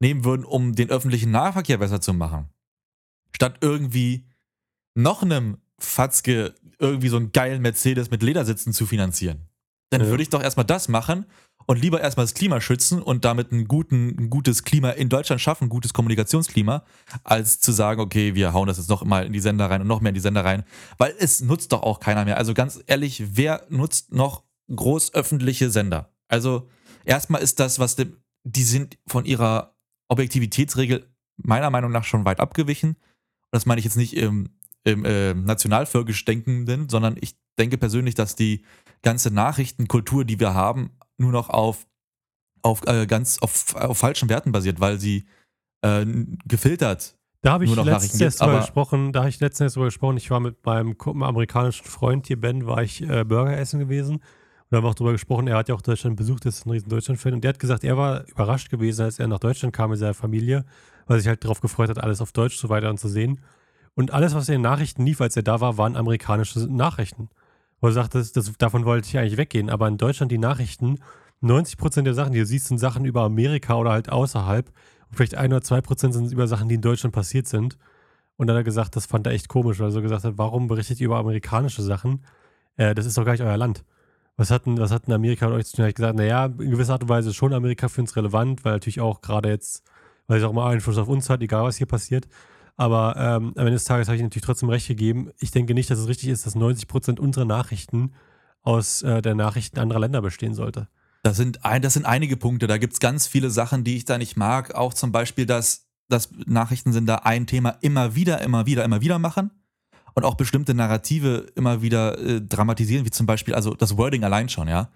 Speaker 1: nehmen würden, um den öffentlichen Nahverkehr besser zu machen, statt irgendwie noch einem Fatzke irgendwie so einen geilen Mercedes mit Ledersitzen zu finanzieren, dann
Speaker 2: Ja.
Speaker 1: würde ich doch erstmal das machen und lieber erstmal das Klima schützen und damit ein, guten, ein gutes Klima in Deutschland schaffen, ein gutes Kommunikationsklima, als zu sagen, okay, wir hauen das jetzt noch mal in die Sender rein und noch mehr in die Sender rein, weil es nutzt doch auch keiner mehr. Also ganz ehrlich, wer nutzt noch groß öffentliche Sender? Also erstmal ist das, was dem, die sind von ihrer Objektivitätsregel meiner Meinung nach schon weit abgewichen. Und das meine ich jetzt nicht im, im äh, nationalvölkisch Denkenden, sondern ich denke persönlich, dass die ganze Nachrichtenkultur, die wir haben, nur noch auf, auf äh, ganz auf, auf falschen Werten basiert, weil sie äh, gefiltert.
Speaker 2: Da habe ich
Speaker 1: Nur noch
Speaker 2: letztens erst drüber gesprochen, da habe ich letztens drüber gesprochen, ich war mit meinem amerikanischen Freund hier, Ben, war ich äh, Burger essen gewesen. Und da haben wir auch drüber gesprochen, er hat ja auch Deutschland besucht, ist ein riesen Deutschland-Fan. Und der hat gesagt, er war überrascht gewesen, als er nach Deutschland kam mit seiner Familie, weil er sich halt darauf gefreut hat, alles auf Deutsch so weiter und zu sehen. Und alles, was in den Nachrichten lief, als er da war, waren amerikanische Nachrichten. Wo er sagt, das, das, davon wollte ich eigentlich weggehen. Aber in Deutschland die Nachrichten, 90% der Sachen, die du siehst, sind Sachen über Amerika oder halt außerhalb. Und vielleicht ein oder zwei Prozent sind über Sachen, die in Deutschland passiert sind. Und dann hat er gesagt, das fand er echt komisch, weil er so gesagt hat, warum berichtet ihr über amerikanische Sachen? Äh, das ist doch gar nicht euer Land. Was hat denn, was hat denn Amerika euch zu tun? Ich gesagt, naja, in gewisser Art und Weise schon Amerika für uns relevant, weil natürlich auch gerade jetzt, weil es auch mal Einfluss auf uns hat, egal was hier passiert. Aber ähm, am Ende des Tages habe ich natürlich trotzdem recht gegeben. Ich denke nicht, dass es richtig ist, dass 90 Prozent unserer Nachrichten aus äh, der Nachrichten anderer Länder bestehen sollte.
Speaker 1: Das sind, ein, das sind einige Punkte. Da gibt es ganz viele Sachen, die ich da nicht mag. Auch zum Beispiel, dass, dass Nachrichten sind da ein Thema immer wieder, immer wieder, immer wieder machen und auch bestimmte Narrative immer wieder äh, dramatisieren, wie zum Beispiel, also das Wording allein schon, ja.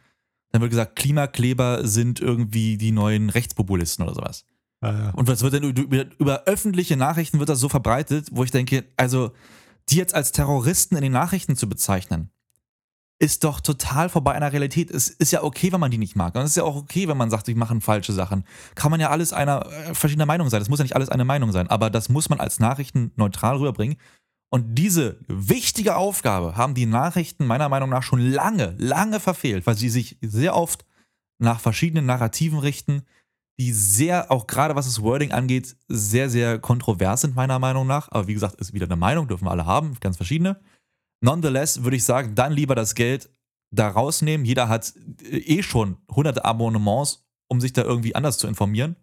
Speaker 1: Dann wird gesagt, Klimakleber sind irgendwie die neuen Rechtspopulisten oder sowas. Und was wird denn über, über öffentliche Nachrichten wird das so verbreitet, wo ich denke, also die jetzt als Terroristen in den Nachrichten zu bezeichnen, ist doch total vorbei einer Realität. Es ist ja okay, wenn man die nicht mag. Und es ist ja auch okay, wenn man sagt, die machen falsche Sachen. Kann man ja alles einer äh, verschiedener Meinung sein. Das muss ja nicht alles eine Meinung sein. Aber das muss man als Nachrichten neutral rüberbringen. Und diese wichtige Aufgabe haben die Nachrichten meiner Meinung nach schon lange, lange verfehlt, weil sie sich sehr oft nach verschiedenen Narrativen richten, die sehr, auch gerade was das Wording angeht, sehr, sehr kontrovers sind, meiner Meinung nach. Aber wie gesagt, ist wieder eine Meinung, dürfen wir alle haben, ganz verschiedene. Nonetheless würde ich sagen, dann lieber das Geld da rausnehmen. Jeder hat äh, eh schon hunderte Abonnements, um sich da irgendwie anders zu informieren.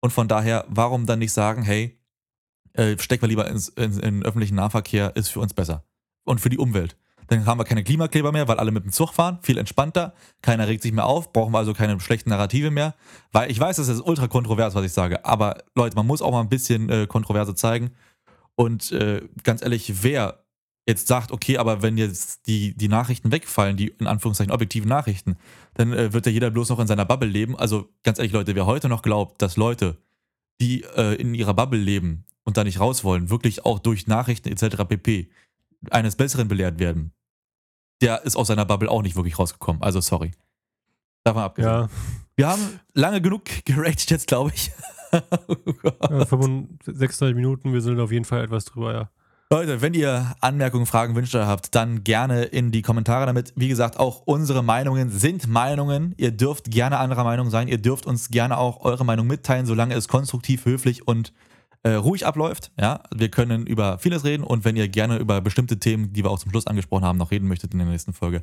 Speaker 1: Und von daher, warum dann nicht sagen, hey, äh, stecken wir lieber ins, in, in öffentlichen Nahverkehr, ist für uns besser. Und für die Umwelt. Dann haben wir keine Klimakleber mehr, weil alle mit dem Zug fahren, viel entspannter, keiner regt sich mehr auf, brauchen wir also keine schlechten Narrative mehr. Weil ich weiß, das ist ultra kontrovers, was ich sage, aber Leute, man muss auch mal ein bisschen äh, Kontroverse zeigen. Und äh, ganz ehrlich, wer jetzt sagt, okay, aber wenn jetzt die, die Nachrichten wegfallen, die in Anführungszeichen objektiven Nachrichten, dann äh, wird ja jeder bloß noch in seiner Bubble leben. Also ganz ehrlich, Leute, wer heute noch glaubt, dass Leute, die äh, in ihrer Bubble leben und da nicht raus wollen, wirklich auch durch Nachrichten etc. pp. Eines Besseren belehrt werden, der ist aus seiner Bubble auch nicht wirklich rausgekommen. Also sorry. Davon abgesehen.
Speaker 2: Ja,
Speaker 1: Wir haben lange genug geratet jetzt, glaube ich. (laughs)
Speaker 2: ja 35 Minuten, wir sind auf jeden Fall etwas drüber, ja.
Speaker 1: Leute, wenn ihr Anmerkungen, Fragen, Wünsche habt, dann gerne in die Kommentare damit. Wie gesagt, auch unsere Meinungen sind Meinungen. Ihr dürft gerne anderer Meinung sein. Ihr dürft uns gerne auch eure Meinung mitteilen, solange es konstruktiv, höflich und äh, ruhig abläuft. Ja, wir können über vieles reden und wenn ihr gerne über bestimmte Themen, die wir auch zum Schluss angesprochen haben, noch reden möchtet in der nächsten Folge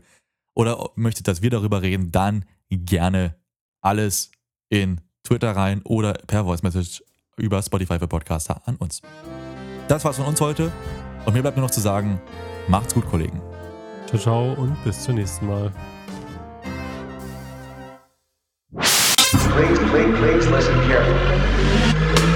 Speaker 1: oder möchtet, dass wir darüber reden, dann gerne alles in Twitter rein oder per Voice Message über Spotify für Podcaster an uns. Das war's von uns heute und mir bleibt nur noch zu sagen, macht's gut, Kollegen.
Speaker 2: Ciao, ciao und bis zum nächsten Mal.
Speaker 3: Please, please, please listen carefully.